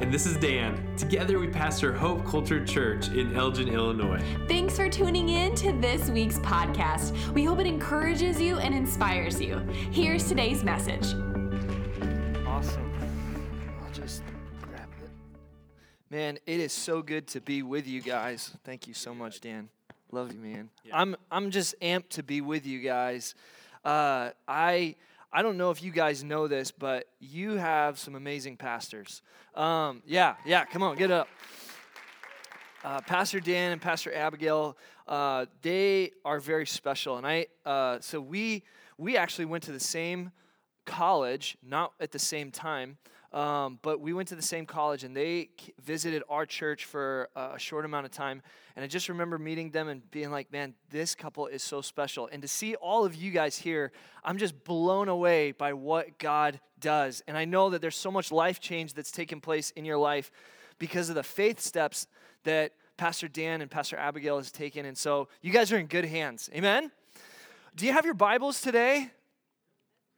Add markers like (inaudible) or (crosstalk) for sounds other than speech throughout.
And this is Dan. Together we pastor Hope Culture Church in Elgin, Illinois. Thanks for tuning in to this week's podcast. We hope it encourages you and inspires you. Here's today's message. Awesome. I'll just grab it. Man, it is so good to be with you guys. Thank you so much, Dan. Love you, man. I'm I'm just amped to be with you guys. Uh, I I don't know if you guys know this, but you have some amazing pastors. Um, yeah, yeah. Come on, get up. Uh, Pastor Dan and Pastor Abigail, uh, they are very special, and I. Uh, so we we actually went to the same college, not at the same time, um, but we went to the same college, and they visited our church for a short amount of time. And I just remember meeting them and being like, "Man, this couple is so special." And to see all of you guys here, I'm just blown away by what God does. And I know that there's so much life change that's taken place in your life because of the faith steps that Pastor Dan and Pastor Abigail has taken. And so you guys are in good hands. Amen? Do you have your Bibles today?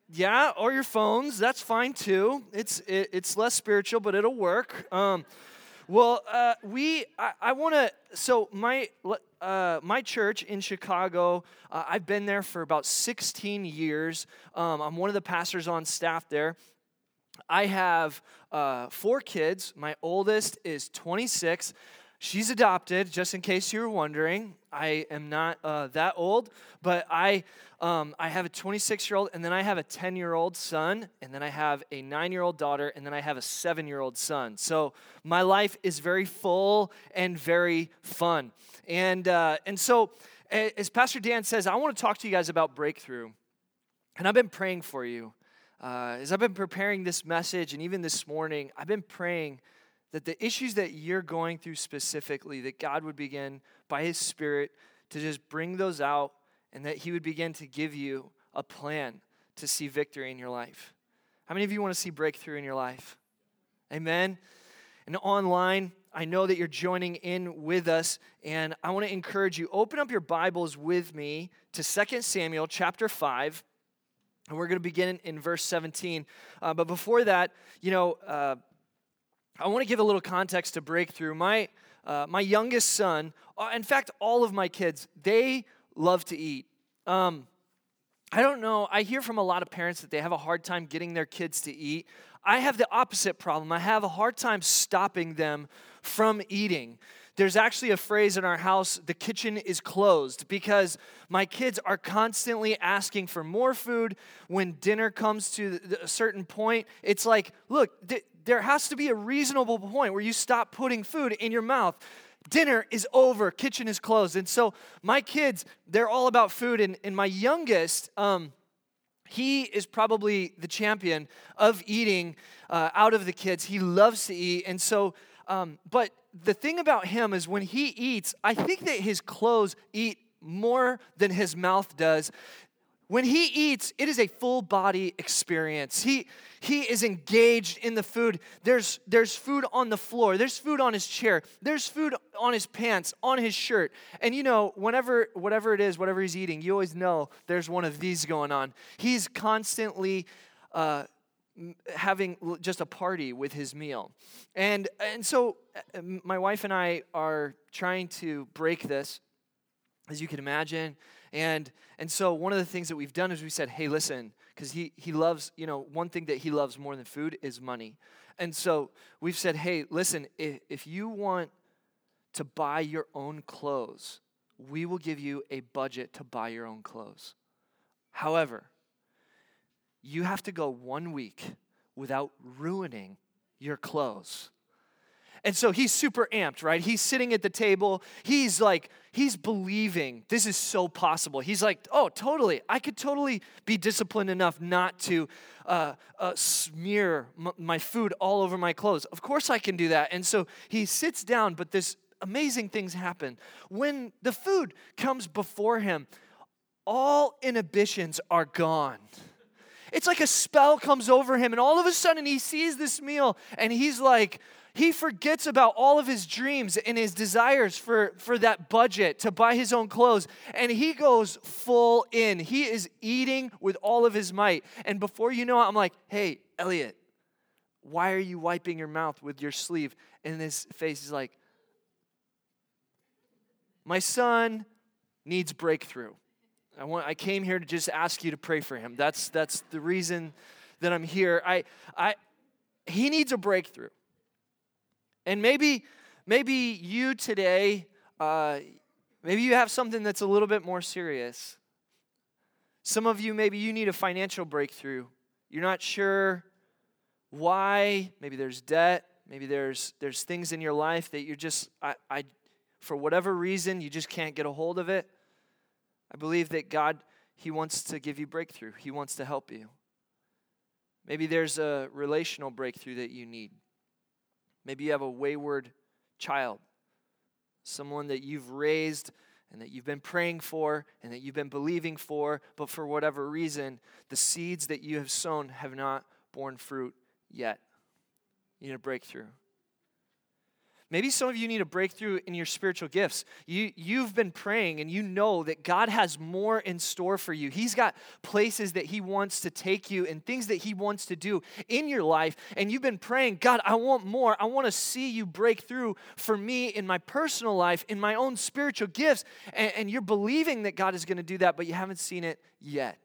Yeah, or your phones. That's fine too. It's, it, it's less spiritual, but it'll work. Um, well, uh, we, I, I want to, so my, uh, my church in Chicago, uh, I've been there for about 16 years. Um, I'm one of the pastors on staff there. I have uh, four kids. My oldest is 26. She's adopted, just in case you were wondering. I am not uh, that old, but I, um, I have a 26 year old, and then I have a 10 year old son, and then I have a nine year old daughter, and then I have a seven year old son. So my life is very full and very fun. And, uh, and so, as Pastor Dan says, I want to talk to you guys about breakthrough. And I've been praying for you. Uh, as I've been preparing this message, and even this morning, I've been praying that the issues that you're going through specifically, that God would begin by His Spirit to just bring those out and that He would begin to give you a plan to see victory in your life. How many of you want to see breakthrough in your life? Amen. And online, I know that you're joining in with us, and I want to encourage you open up your Bibles with me to 2 Samuel chapter 5. And we're going to begin in verse 17. Uh, but before that, you know, uh, I want to give a little context to breakthrough. My, uh, my youngest son, uh, in fact, all of my kids, they love to eat. Um, I don't know. I hear from a lot of parents that they have a hard time getting their kids to eat. I have the opposite problem. I have a hard time stopping them from eating. There's actually a phrase in our house the kitchen is closed because my kids are constantly asking for more food. When dinner comes to a certain point, it's like, look, there has to be a reasonable point where you stop putting food in your mouth. Dinner is over, kitchen is closed. And so my kids, they're all about food. And, and my youngest, um, he is probably the champion of eating uh, out of the kids. He loves to eat. And so, um, but the thing about him is when he eats, I think that his clothes eat more than his mouth does. When he eats, it is a full body experience. He, he is engaged in the food. There's, there's food on the floor, there's food on his chair, there's food on his pants, on his shirt. And you know, whenever, whatever it is, whatever he's eating, you always know there's one of these going on. He's constantly uh, having just a party with his meal. And, and so uh, my wife and I are trying to break this, as you can imagine. And, and so one of the things that we've done is we said, hey, listen, because he, he loves, you know, one thing that he loves more than food is money. And so we've said, hey, listen, if, if you want to buy your own clothes, we will give you a budget to buy your own clothes. However, you have to go one week without ruining your clothes. And so he's super amped, right? He's sitting at the table. He's like, he's believing this is so possible. He's like, oh, totally. I could totally be disciplined enough not to uh, uh, smear m- my food all over my clothes. Of course I can do that. And so he sits down, but this amazing things happen. When the food comes before him, all inhibitions are gone. It's like a spell comes over him, and all of a sudden he sees this meal and he's like, he forgets about all of his dreams and his desires for, for that budget to buy his own clothes. And he goes full in. He is eating with all of his might. And before you know it, I'm like, hey, Elliot, Why are you wiping your mouth with your sleeve? And his face is like, My son needs breakthrough. I, want, I came here to just ask you to pray for him. That's, that's the reason that I'm here. I, I, he needs a breakthrough. And maybe, maybe you today, uh, maybe you have something that's a little bit more serious. Some of you, maybe you need a financial breakthrough. You're not sure why. Maybe there's debt. Maybe there's, there's things in your life that you're just, I, I, for whatever reason, you just can't get a hold of it. I believe that God, He wants to give you breakthrough, He wants to help you. Maybe there's a relational breakthrough that you need. Maybe you have a wayward child, someone that you've raised and that you've been praying for and that you've been believing for, but for whatever reason, the seeds that you have sown have not borne fruit yet. You need a breakthrough. Maybe some of you need a breakthrough in your spiritual gifts. You, you've been praying and you know that God has more in store for you. He's got places that He wants to take you and things that He wants to do in your life. And you've been praying, God, I want more. I want to see you break through for me in my personal life, in my own spiritual gifts. And, and you're believing that God is going to do that, but you haven't seen it yet.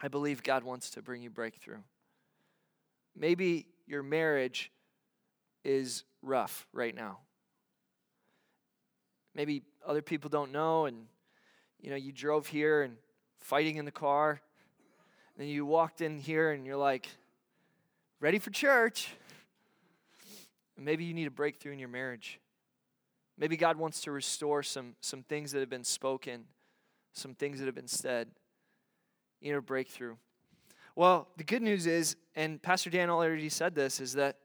I believe God wants to bring you breakthrough. Maybe your marriage is rough right now. Maybe other people don't know, and you know, you drove here and fighting in the car, and you walked in here and you're like, ready for church. maybe you need a breakthrough in your marriage. Maybe God wants to restore some, some things that have been spoken, some things that have been said. You need a breakthrough. Well, the good news is, and Pastor Dan already said this, is that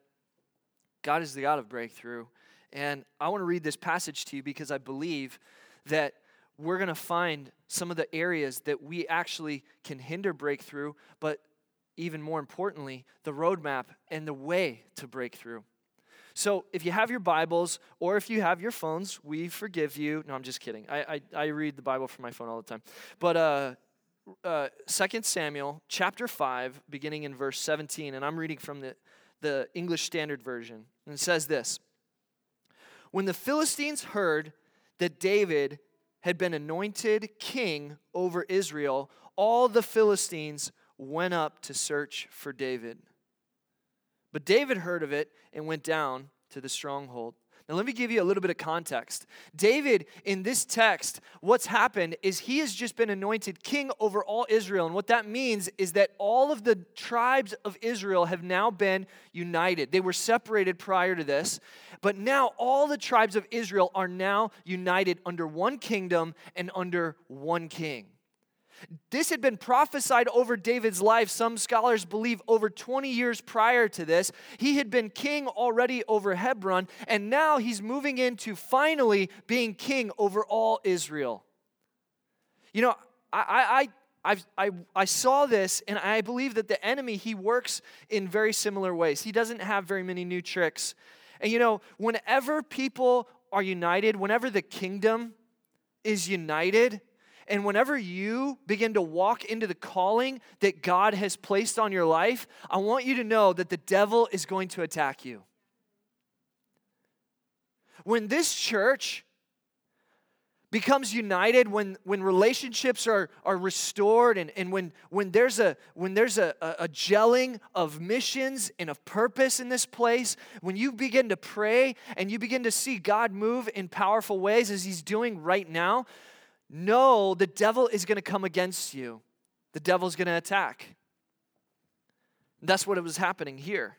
God is the God of breakthrough. And I want to read this passage to you because I believe that we're going to find some of the areas that we actually can hinder breakthrough, but even more importantly, the roadmap and the way to breakthrough. So, if you have your Bibles or if you have your phones, we forgive you. No, I'm just kidding. I, I, I read the Bible from my phone all the time. But uh, uh, 2 Samuel chapter 5, beginning in verse 17, and I'm reading from the, the English Standard Version. And it says this When the Philistines heard that David had been anointed king over Israel, all the Philistines went up to search for David. But David heard of it and went down to the stronghold. Now, let me give you a little bit of context. David, in this text, what's happened is he has just been anointed king over all Israel. And what that means is that all of the tribes of Israel have now been united. They were separated prior to this, but now all the tribes of Israel are now united under one kingdom and under one king. This had been prophesied over David's life, some scholars believe over 20 years prior to this. He had been king already over Hebron, and now he's moving into finally being king over all Israel. You know, I, I, I, I, I saw this, and I believe that the enemy, he works in very similar ways. He doesn't have very many new tricks. And you know, whenever people are united, whenever the kingdom is united, and whenever you begin to walk into the calling that God has placed on your life, I want you to know that the devil is going to attack you. When this church becomes united when, when relationships are, are restored and, and when, when there's, a, when there's a, a, a gelling of missions and of purpose in this place when you begin to pray and you begin to see god move in powerful ways as he's doing right now no, the devil is going to come against you. The devil's going to attack. That's what it was happening here.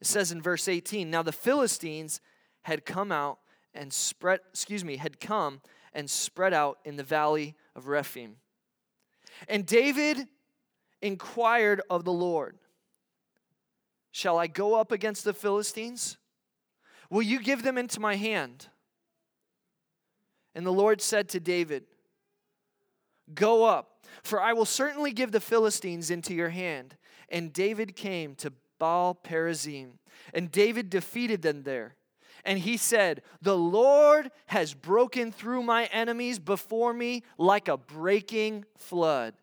It says in verse 18 Now the Philistines had come out and spread, excuse me, had come and spread out in the valley of Rephaim. And David inquired of the Lord Shall I go up against the Philistines? Will you give them into my hand? And the Lord said to David, Go up, for I will certainly give the Philistines into your hand. And David came to Baal Perazim, and David defeated them there. And he said, The Lord has broken through my enemies before me like a breaking flood.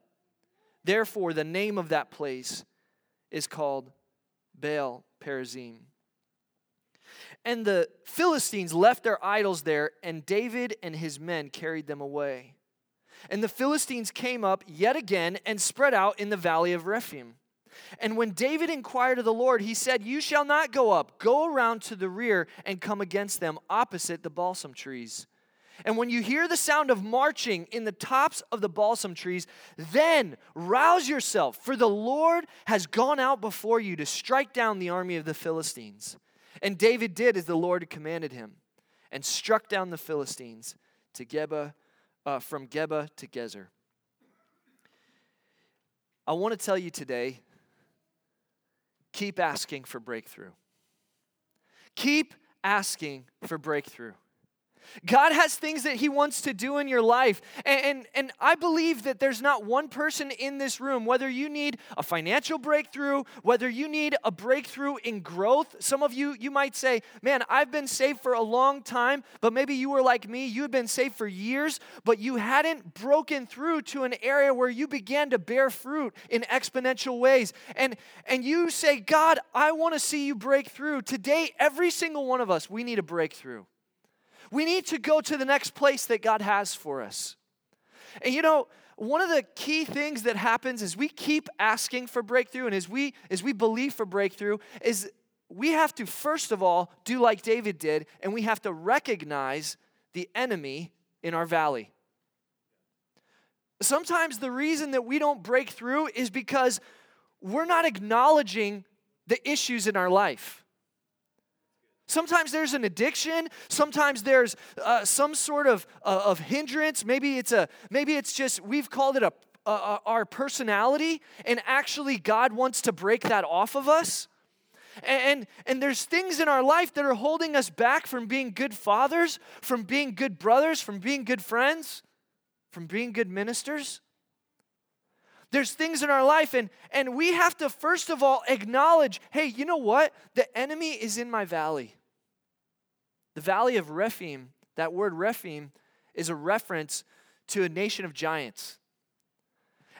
Therefore, the name of that place is called Baal Perazim. And the Philistines left their idols there, and David and his men carried them away. And the Philistines came up yet again and spread out in the valley of Rephaim. And when David inquired of the Lord, he said, You shall not go up. Go around to the rear and come against them opposite the balsam trees. And when you hear the sound of marching in the tops of the balsam trees, then rouse yourself, for the Lord has gone out before you to strike down the army of the Philistines. And David did as the Lord commanded him, and struck down the Philistines to Geba, uh, from Geba to Gezer. I want to tell you today keep asking for breakthrough. Keep asking for breakthrough. God has things that He wants to do in your life. And, and, and, I believe that there's not one person in this room, whether you need a financial breakthrough, whether you need a breakthrough in growth. Some of you, you might say, Man, I've been saved for a long time, but maybe you were like me. You had been saved for years, but you hadn't broken through to an area where you began to bear fruit in exponential ways. And, and you say, God, I want to see you break through. Today, every single one of us, we need a breakthrough. We need to go to the next place that God has for us. And you know, one of the key things that happens is we keep asking for breakthrough and as we as we believe for breakthrough is we have to first of all do like David did and we have to recognize the enemy in our valley. Sometimes the reason that we don't break through is because we're not acknowledging the issues in our life. Sometimes there's an addiction. Sometimes there's uh, some sort of, uh, of hindrance. Maybe it's a maybe it's just we've called it a, a, our personality, and actually God wants to break that off of us. And, and there's things in our life that are holding us back from being good fathers, from being good brothers, from being good friends, from being good ministers. There's things in our life, and, and we have to first of all acknowledge hey, you know what? The enemy is in my valley. The valley of Rephaim, that word Rephaim, is a reference to a nation of giants.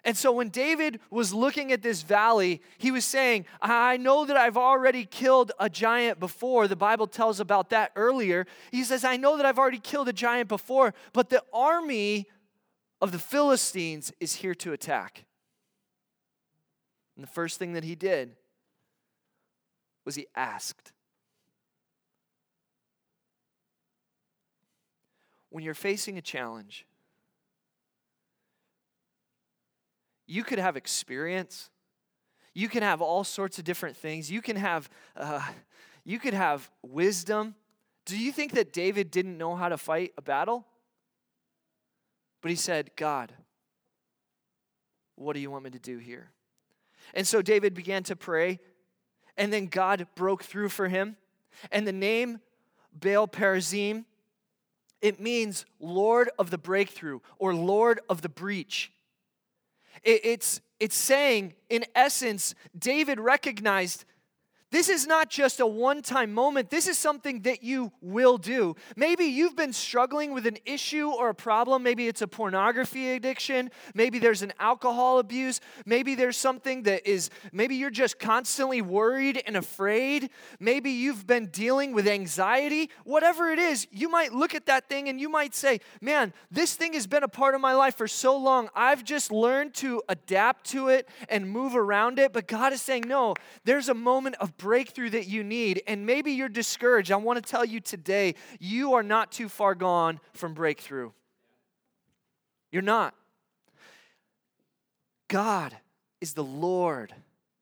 And so when David was looking at this valley, he was saying, I know that I've already killed a giant before. The Bible tells about that earlier. He says, I know that I've already killed a giant before, but the army of the Philistines is here to attack. And the first thing that he did was he asked. When you're facing a challenge, you could have experience. You can have all sorts of different things. You can have, uh, you could have wisdom. Do you think that David didn't know how to fight a battle? But he said, God, what do you want me to do here? And so David began to pray, and then God broke through for him. And the name Baal Perazim, it means Lord of the breakthrough or Lord of the breach. it's, it's saying, in essence, David recognized this is not just a one time moment. This is something that you will do. Maybe you've been struggling with an issue or a problem. Maybe it's a pornography addiction. Maybe there's an alcohol abuse. Maybe there's something that is, maybe you're just constantly worried and afraid. Maybe you've been dealing with anxiety. Whatever it is, you might look at that thing and you might say, man, this thing has been a part of my life for so long. I've just learned to adapt to it and move around it. But God is saying, no, there's a moment of breakthrough that you need, and maybe you're discouraged, I want to tell you today, you are not too far gone from breakthrough. You're not. God is the Lord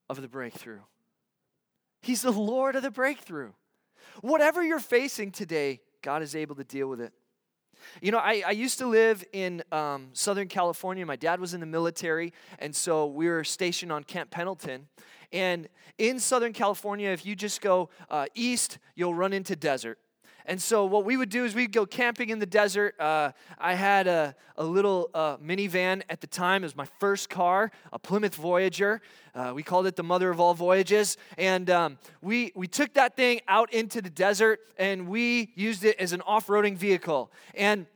of the breakthrough. He's the Lord of the breakthrough. Whatever you're facing today, God is able to deal with it. You know, I, I used to live in um, Southern California. My dad was in the military, and so we were stationed on Camp Pendleton. And in Southern California, if you just go uh, east, you'll run into desert. And so, what we would do is we'd go camping in the desert. Uh, I had a, a little uh, minivan at the time. It was my first car, a Plymouth Voyager. Uh, we called it the mother of all voyages. And um, we, we took that thing out into the desert and we used it as an off roading vehicle. And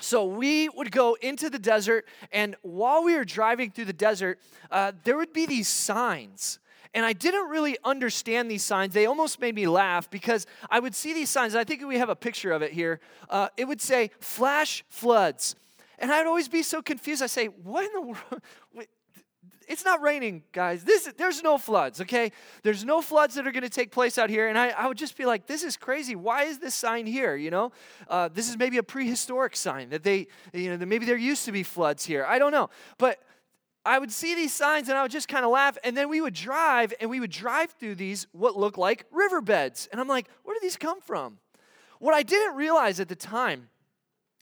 So we would go into the desert, and while we were driving through the desert, uh, there would be these signs. And I didn't really understand these signs. They almost made me laugh because I would see these signs. I think we have a picture of it here. Uh, it would say flash floods. And I'd always be so confused. I say, what in the world? (laughs) it's not raining, guys. This, there's no floods, okay? There's no floods that are going to take place out here. And I, I, would just be like, this is crazy. Why is this sign here? You know, uh, this is maybe a prehistoric sign that they, you know, that maybe there used to be floods here. I don't know. But I would see these signs and I would just kind of laugh. And then we would drive and we would drive through these, what looked like riverbeds. And I'm like, where do these come from? What I didn't realize at the time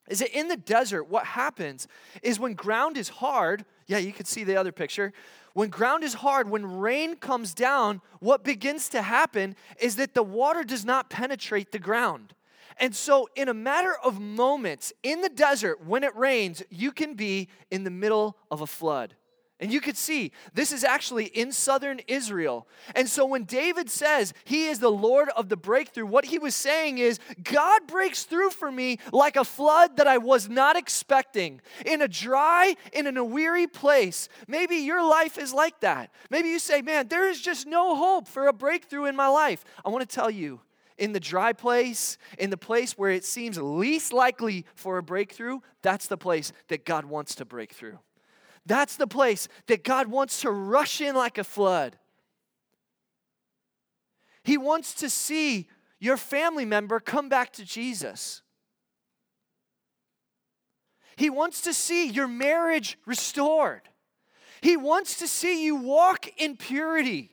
is that in the desert, what happens is when ground is hard, yeah, you can see the other picture. When ground is hard, when rain comes down, what begins to happen is that the water does not penetrate the ground. And so, in a matter of moments in the desert, when it rains, you can be in the middle of a flood. And you could see this is actually in southern Israel. And so when David says he is the Lord of the breakthrough, what he was saying is God breaks through for me like a flood that I was not expecting in a dry, and in a weary place. Maybe your life is like that. Maybe you say, man, there is just no hope for a breakthrough in my life. I want to tell you, in the dry place, in the place where it seems least likely for a breakthrough, that's the place that God wants to break through. That's the place that God wants to rush in like a flood. He wants to see your family member come back to Jesus. He wants to see your marriage restored. He wants to see you walk in purity.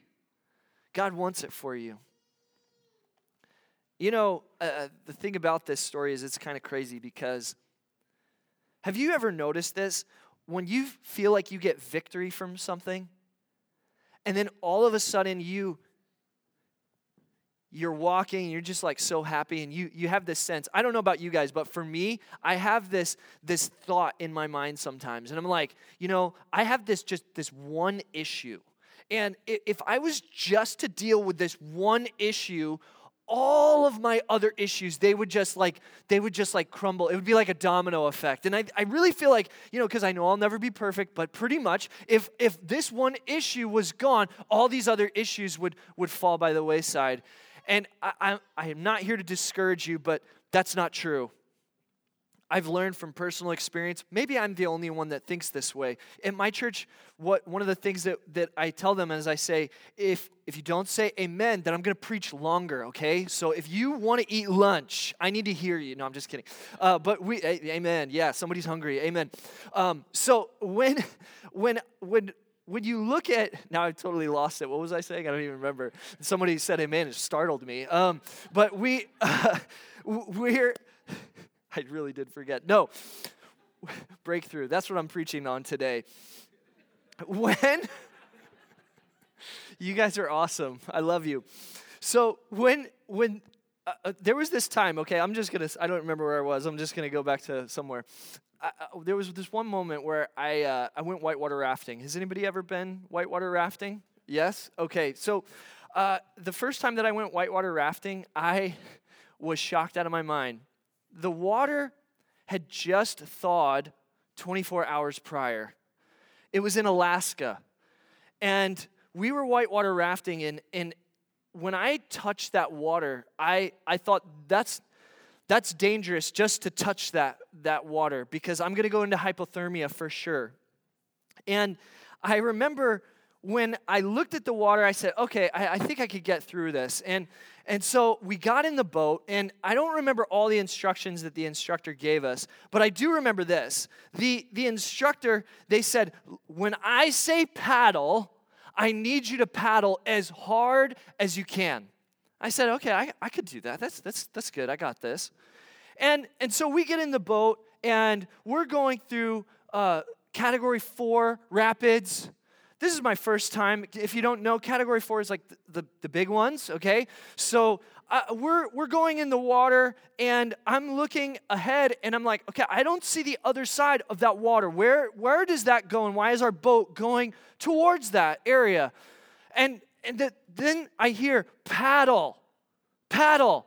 God wants it for you. You know, uh, uh the thing about this story is it's kind of crazy because have you ever noticed this? When you feel like you get victory from something, and then all of a sudden you you're walking you're just like so happy and you you have this sense i don't know about you guys but for me i have this this thought in my mind sometimes and i'm like you know i have this just this one issue and if i was just to deal with this one issue all of my other issues they would just like they would just like crumble. It would be like a domino effect. And i, I really feel like you know because i know i'll never be perfect but pretty much if if this one issue was gone all these other issues would would fall by the wayside. And i i, I am not here to discourage you but that's not true I've learned from personal experience, maybe I'm the only one that thinks this way. In my church, what one of the things that, that I tell them is I say, if if you don't say amen, then I'm gonna preach longer, okay? So if you want to eat lunch, I need to hear you. No, I'm just kidding. Uh, but we amen. Yeah, somebody's hungry. Amen. Um, so when (laughs) when when when you look at now i totally lost it what was i saying i don't even remember somebody said amen it startled me um, but we (laughs) uh, we're I really did forget. No, (laughs) breakthrough. That's what I'm preaching on today. When, (laughs) you guys are awesome. I love you. So when, when, uh, uh, there was this time, okay, I'm just gonna, I don't remember where I was, I'm just gonna go back to somewhere. I, uh, there was this one moment where I, uh, I went whitewater rafting. Has anybody ever been whitewater rafting? Yes? Okay, so uh, the first time that I went whitewater rafting, I (laughs) was shocked out of my mind the water had just thawed 24 hours prior. It was in Alaska. And we were whitewater rafting, and, and when I touched that water, I, I thought that's, that's dangerous just to touch that, that water because I'm going to go into hypothermia for sure. And I remember when I looked at the water, I said, okay, I, I think I could get through this. And and so we got in the boat, and I don't remember all the instructions that the instructor gave us, but I do remember this. The, the instructor, they said, when I say paddle, I need you to paddle as hard as you can. I said, okay, I, I could do that. That's, that's, that's good. I got this. And, and so we get in the boat, and we're going through uh, category four rapids this is my first time. If you don't know, category four is like the, the, the big ones, okay? So uh, we're, we're going in the water, and I'm looking ahead, and I'm like, okay, I don't see the other side of that water. Where, where does that go, and why is our boat going towards that area? And, and the, then I hear paddle, paddle.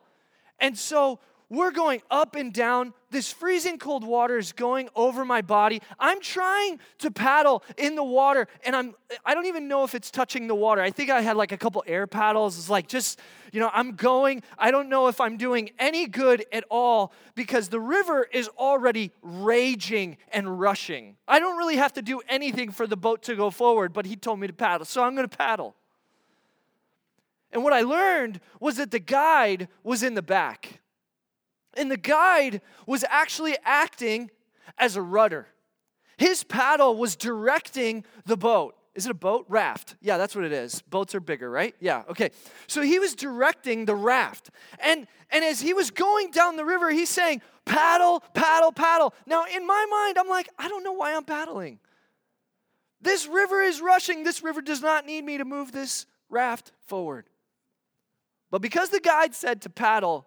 And so we're going up and down. This freezing cold water is going over my body. I'm trying to paddle in the water, and I'm I don't even know if it's touching the water. I think I had like a couple air paddles. It's like just, you know, I'm going. I don't know if I'm doing any good at all because the river is already raging and rushing. I don't really have to do anything for the boat to go forward, but he told me to paddle. So I'm going to paddle. And what I learned was that the guide was in the back. And the guide was actually acting as a rudder. His paddle was directing the boat. Is it a boat? Raft. Yeah, that's what it is. Boats are bigger, right? Yeah, okay. So he was directing the raft. And and as he was going down the river, he's saying, paddle, paddle, paddle. Now, in my mind, I'm like, I don't know why I'm paddling. This river is rushing. This river does not need me to move this raft forward. But because the guide said to paddle,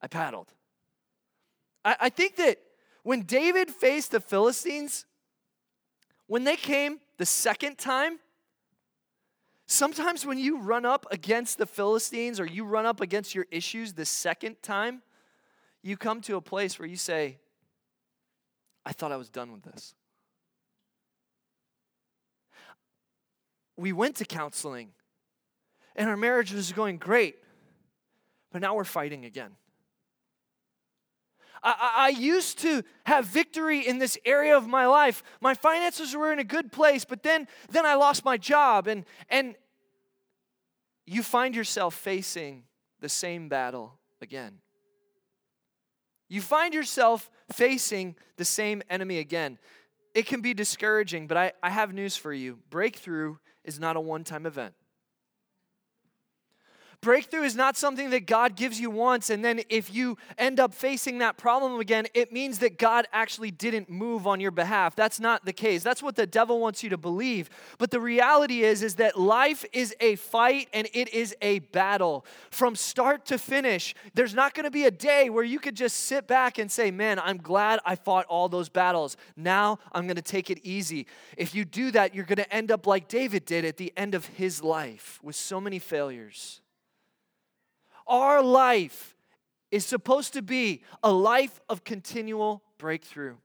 I paddled. I, I think that when David faced the Philistines, when they came the second time, sometimes when you run up against the Philistines or you run up against your issues the second time, you come to a place where you say, I thought I was done with this. We went to counseling and our marriage was going great, but now we're fighting again. I, I, used to have victory in this area of my life. My finances were in a good place, but then, then I lost my job, and, and you find yourself facing the same battle again. You find yourself facing the same enemy again. It can be discouraging, but I, I have news for you. Breakthrough is not a one time event. Breakthrough is not something that God gives you once, and then if you end up facing that problem again, it means that God actually didn't move on your behalf. That's not the case. That's what the devil wants you to believe. But the reality is, is that life is a fight and it is a battle from start to finish. There's not going to be a day where you could just sit back and say, Man, I'm glad I fought all those battles. Now I'm going to take it easy. If you do that, you're going to end up like David did at the end of his life with so many failures. Our life is supposed to be a life of continual breakthrough.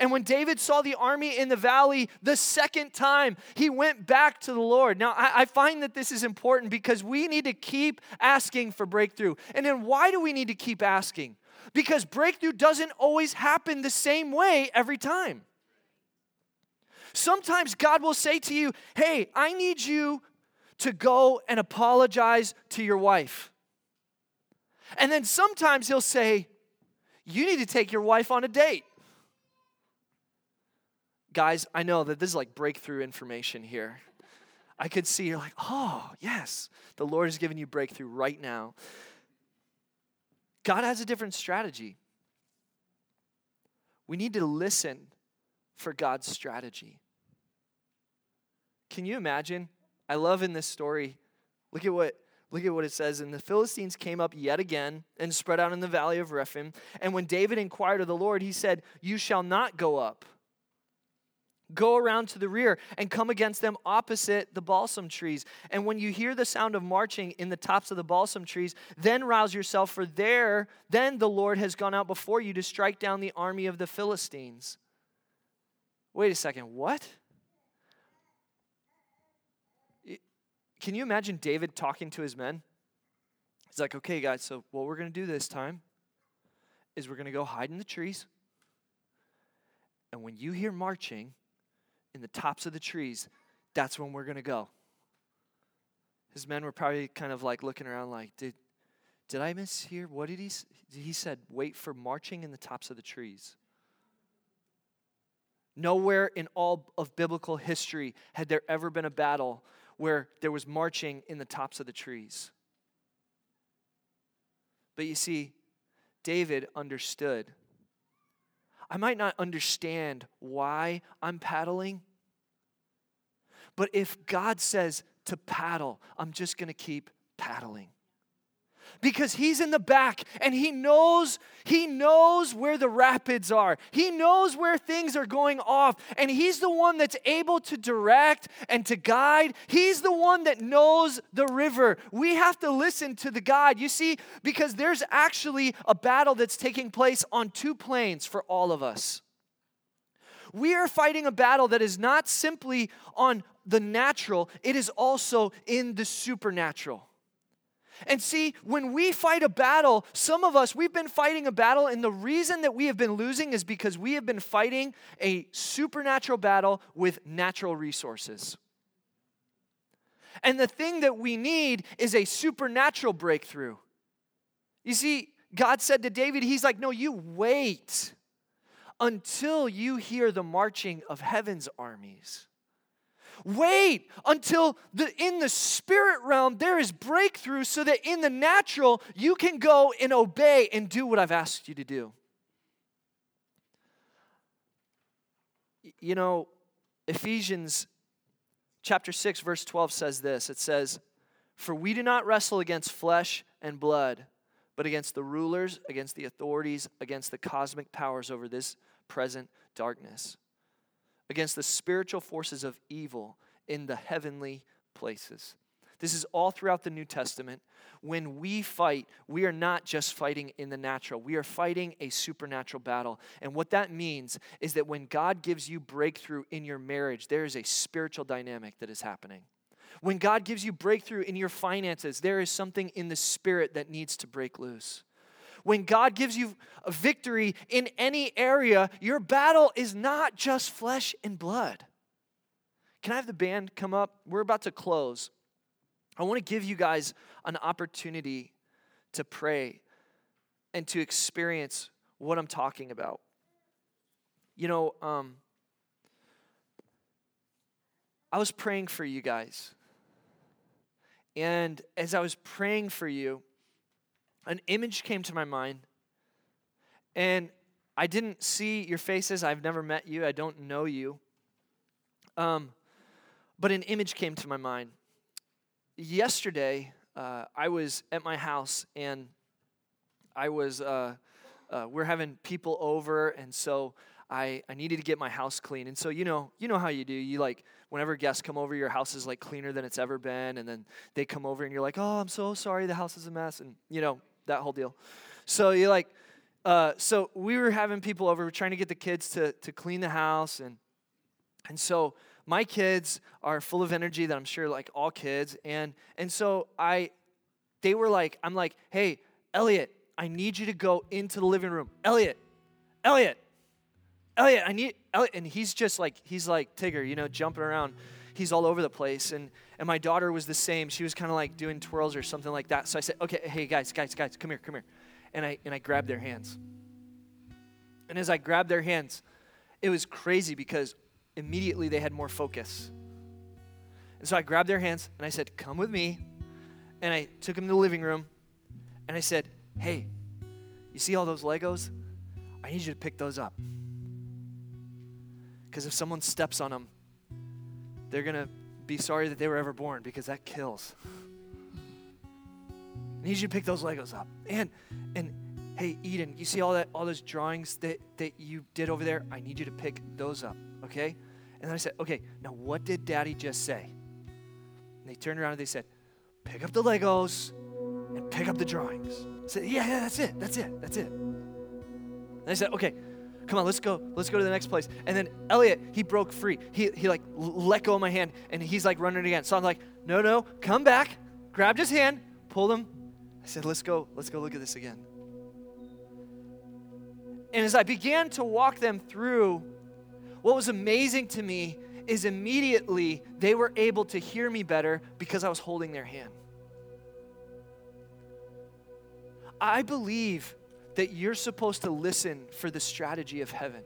And when David saw the army in the valley the second time, he went back to the Lord. Now, I, I, find that this is important because we need to keep asking for breakthrough. And then why do we need to keep asking? Because breakthrough doesn't always happen the same way every time. Sometimes God will say to you, Hey, I need you to go and apologize to your wife. And then sometimes he'll say, You need to take your wife on a date. Guys, I know that this is like breakthrough information here. I could see you're like, Oh, yes, the Lord is giving you breakthrough right now. God has a different strategy. We need to listen for God's strategy. Can you imagine? I love in this story, look at what Look at what it says. And the Philistines came up yet again and spread out in the valley of Rephaim. And when David inquired of the Lord, he said, You shall not go up. Go around to the rear and come against them opposite the balsam trees. And when you hear the sound of marching in the tops of the balsam trees, then rouse yourself, for there, then the Lord has gone out before you to strike down the army of the Philistines. Wait a second, what? Can you imagine David talking to his men? He's like, okay, guys, so what we're going to do this time is we're going to go hide in the trees. And when you hear marching in the tops of the trees, that's when we're going to go. His men were probably kind of like looking around like, did, did I mishear? What did he He said, wait for marching in the tops of the trees. Nowhere in all of biblical history had there ever been a battle where there was marching in the tops of the trees. But you see, David understood. I might not understand why I'm paddling, but if God says to paddle, I'm just going to keep paddling. Because he's in the back and he knows he knows where the rapids are. He knows where things are going off and he's the one that's able to direct and to guide. He's the one that knows the river. We have to listen to the guide. You see because there's actually a battle that's taking place on two planes for all of us. We are fighting a battle that is not simply on the natural, it is also in the supernatural. And see, when we fight a battle, some of us, we've been fighting a battle, and the reason that we have been losing is because we have been fighting a supernatural battle with natural resources. And the thing that we need is a supernatural breakthrough. You see, God said to David, He's like, No, you wait until you hear the marching of heaven's armies. Wait until the, in the spirit realm there is breakthrough so that in the natural you can go and obey and do what I've asked you to do. You know, Ephesians chapter 6, verse 12 says this it says, For we do not wrestle against flesh and blood, but against the rulers, against the authorities, against the cosmic powers over this present darkness against the spiritual forces of evil in the heavenly places. This is all throughout the New Testament. When we fight, we are not just fighting in the natural, we are fighting a supernatural battle. And what that means is that when God gives you breakthrough in your marriage, there is a spiritual dynamic that is happening. When God gives you breakthrough in your finances, there is something in the spirit that needs to break loose. When God gives you a victory in any area, your battle is not just flesh and blood. Can I have the band come up? We're about to close. I want to give you guys an opportunity to pray and to experience what I'm talking about. You know, um, I was praying for you guys. And as I was praying for you, an image came to my mind. And I didn't see your faces. I've never met you. I don't know you. Um, but an image came to my mind. Yesterday, uh, I was at my house and I was, uh, uh, we're having people over, and so I, I needed to get my house clean. And so, you know, you know how you do. You like, whenever guests come over, your house is like cleaner than it's ever been. And then they come over and you're like, oh, I'm so sorry, the house is a mess. And, you know, that whole deal. So you like, uh, so we were having people over, trying to get the kids to, to clean the house. And, and so my kids are full of energy that I'm sure like all kids. And, and so I, they were like, I'm like, hey, Elliot, I need you to go into the living room. Elliot, Elliot, Elliot, I need, Elliot. And he's just like, he's like Tigger, you know, jumping around. He's all over the place. And, and my daughter was the same. She was kind of like doing twirls or something like that. So I said, okay, hey, guys, guys, guys, come here, come here. And I, and I grabbed their hands. And as I grabbed their hands, it was crazy because immediately they had more focus. And so I grabbed their hands and I said, come with me. And I took them to the living room and I said, hey, you see all those Legos? I need you to pick those up. Because if someone steps on them, they're going to be sorry that they were ever born because that kills. I need you to pick those Legos up. And and hey, Eden, you see all that all those drawings that, that you did over there? I need you to pick those up, okay? And then I said, okay, now what did daddy just say? And they turned around and they said, pick up the Legos and pick up the drawings. I said, yeah, yeah, that's it, that's it, that's it. And I said, okay, come on, let's go, let's go to the next place. And then Elliot, he broke free. He, he like let go of my hand and he's like running again. So I'm like, no, no, come back. Grabbed his hand, pulled him. I said, let's go, let's go look at this again. And as I began to walk them through, what was amazing to me is immediately they were able to hear me better because I was holding their hand. I believe that you're supposed to listen for the strategy of heaven.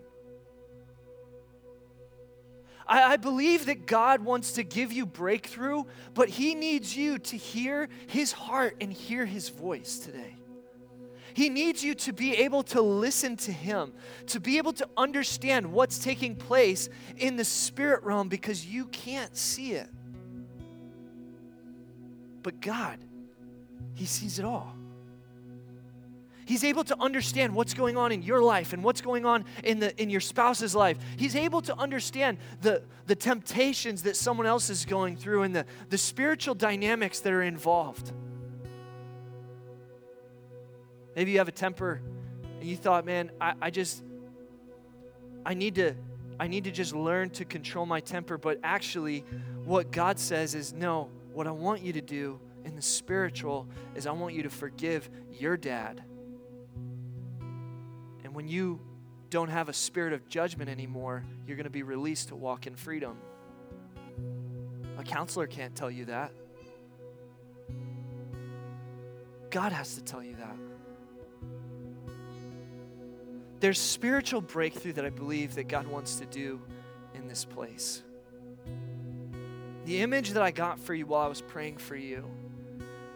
I, I, believe that God wants to give you breakthrough, but He needs you to hear His heart and hear His voice today. He needs you to be able to listen to Him, to be able to understand what's taking place in the spirit realm because you can't see it. But God, He sees it all. He's able to understand what's going on in your life and what's going on in, the, in your spouse's life. He's able to understand the, the temptations that someone else is going through and the, the spiritual dynamics that are involved. Maybe you have a temper and you thought, man, I, I just, I need to, I need to just learn to control my temper. But actually, what God says is, no, what I want you to do in the spiritual is I want you to forgive your dad. When you don't have a spirit of judgment anymore, you're going to be released to walk in freedom. A counselor can't tell you that. God has to tell you that. There's spiritual breakthrough that I believe that God wants to do in this place. The image that I got for you while I was praying for you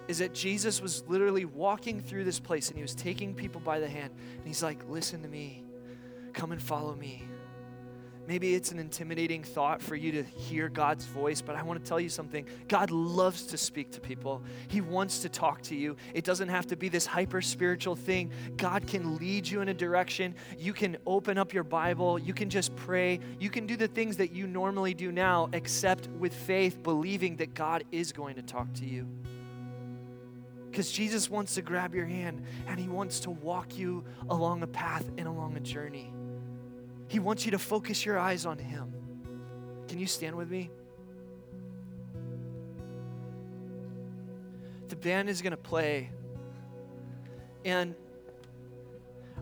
is that Jesus was literally walking through this place and he was taking people by the hand and he's like, Listen to me, come and follow me. Maybe it's an intimidating thought for you to hear God's voice, but I want to tell you something. God loves to speak to people. He wants to talk to you. It doesn't have to be this hyper spiritual thing. God can lead you in a direction. You can open up your Bible. You can just pray. You can do the things that you normally do now, except with faith, believing that God is going to talk to you. Because Jesus wants to grab your hand and he wants to walk you along a path and along a journey. He wants you to focus your eyes on Him. Can you stand with me? The band is going to play. And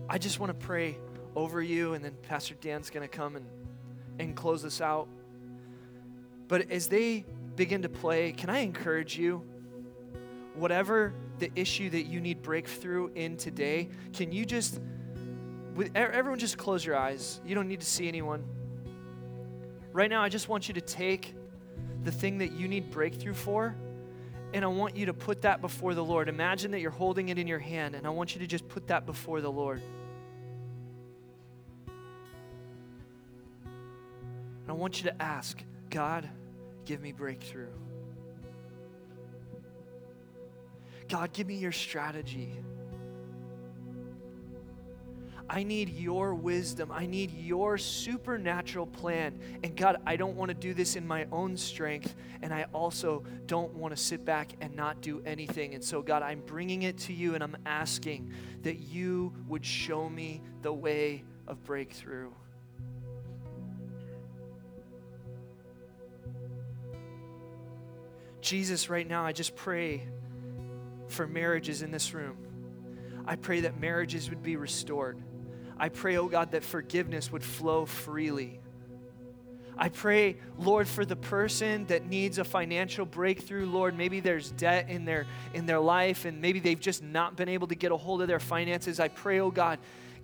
I just want to pray over you, and then Pastor Dan's going to come and, and close this out. But as they begin to play, can I encourage you? Whatever the issue that you need breakthrough in today, can you just with everyone just close your eyes. You don't need to see anyone. Right now, I just want you to take the thing that you need breakthrough for, and I want you to put that before the Lord. Imagine that you're holding it in your hand, and I want you to just put that before the Lord. And I want you to ask, God, give me breakthrough. God, give me your strategy. I need your wisdom. I need your supernatural plan. And God, I don't want to do this in my own strength. And I also don't want to sit back and not do anything. And so, God, I'm bringing it to you and I'm asking that you would show me the way of breakthrough. Jesus, right now, I just pray for marriages in this room. I pray that marriages would be restored. I pray, oh God, that forgiveness would flow freely. I pray, Lord, for the person that needs a financial breakthrough, Lord, maybe there's debt in their in their life and maybe they've just not been able to get a hold of their finances. I pray, oh God,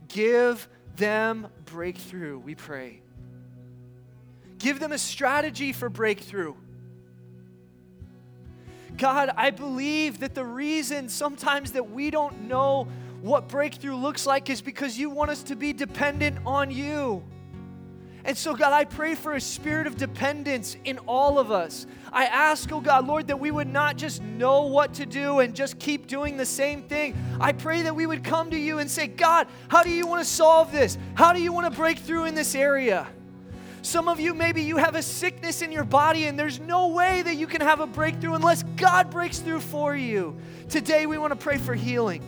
give them breakthrough, we pray. Give them a strategy for breakthrough. God, I believe that the reason sometimes that we don't know what breakthrough looks like is because you want us to be dependent on you. And so, God, I pray for a spirit of dependence in all of us. I ask, oh God, Lord, that we would not just know what to do and just keep doing the same thing. I pray that we would come to you and say, God, how do you want to solve this? How do you want to break through in this area? Some of you, maybe you have a sickness in your body, and there's no way that you can have a breakthrough unless God breaks through for you. Today, we want to pray for healing.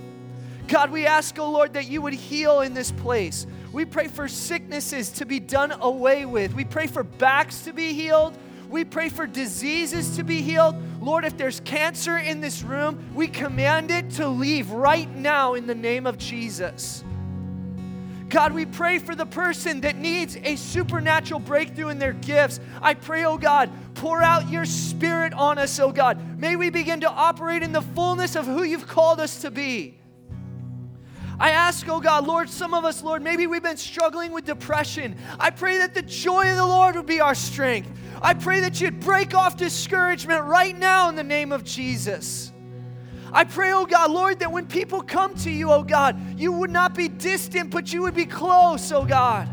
God, we ask, oh Lord, that you would heal in this place. We pray for sicknesses to be done away with. We pray for backs to be healed. We pray for diseases to be healed. Lord, if there's cancer in this room, we command it to leave right now in the name of Jesus. God, we pray for the person that needs a supernatural breakthrough in their gifts. I pray, oh God, pour out your spirit on us, oh God. May we begin to operate in the fullness of who you've called us to be. I ask, oh God, Lord, some of us, Lord, maybe we've been struggling with depression. I pray that the joy of the Lord would be our strength. I pray that you'd break off discouragement right now in the name of Jesus. I pray, oh God, Lord, that when people come to you, oh God, you would not be distant, but you would be close, oh God.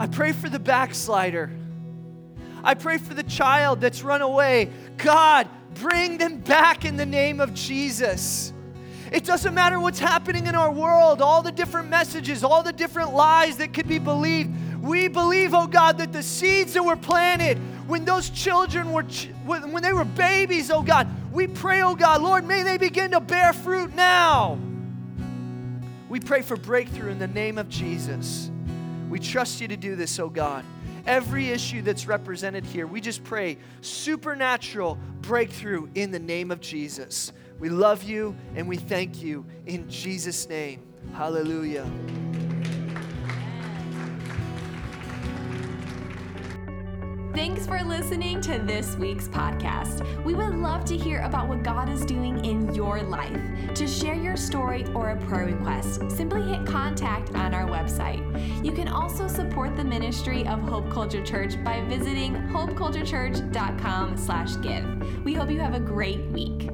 I pray for the backslider. I pray for the child that's run away. God, bring them back in the name of Jesus. It doesn't matter what's happening in our world, all the different messages, all the different lies that could be believed. We believe, oh God, that the seeds that were planted when those children were, when they were babies, oh God, we pray, oh God, Lord, may they begin to bear fruit now. We pray for breakthrough in the name of Jesus. We trust you to do this, oh God. Every issue that's represented here, we just pray supernatural breakthrough in the name of Jesus. We love you and we thank you in Jesus' name. Hallelujah. Thanks for listening to this week's podcast. We would love to hear about what God is doing in your life. To share your story or a prayer request, simply hit contact on our website. You can also support the ministry of Hope Culture Church by visiting hopeculturechurch.com/give. We hope you have a great week.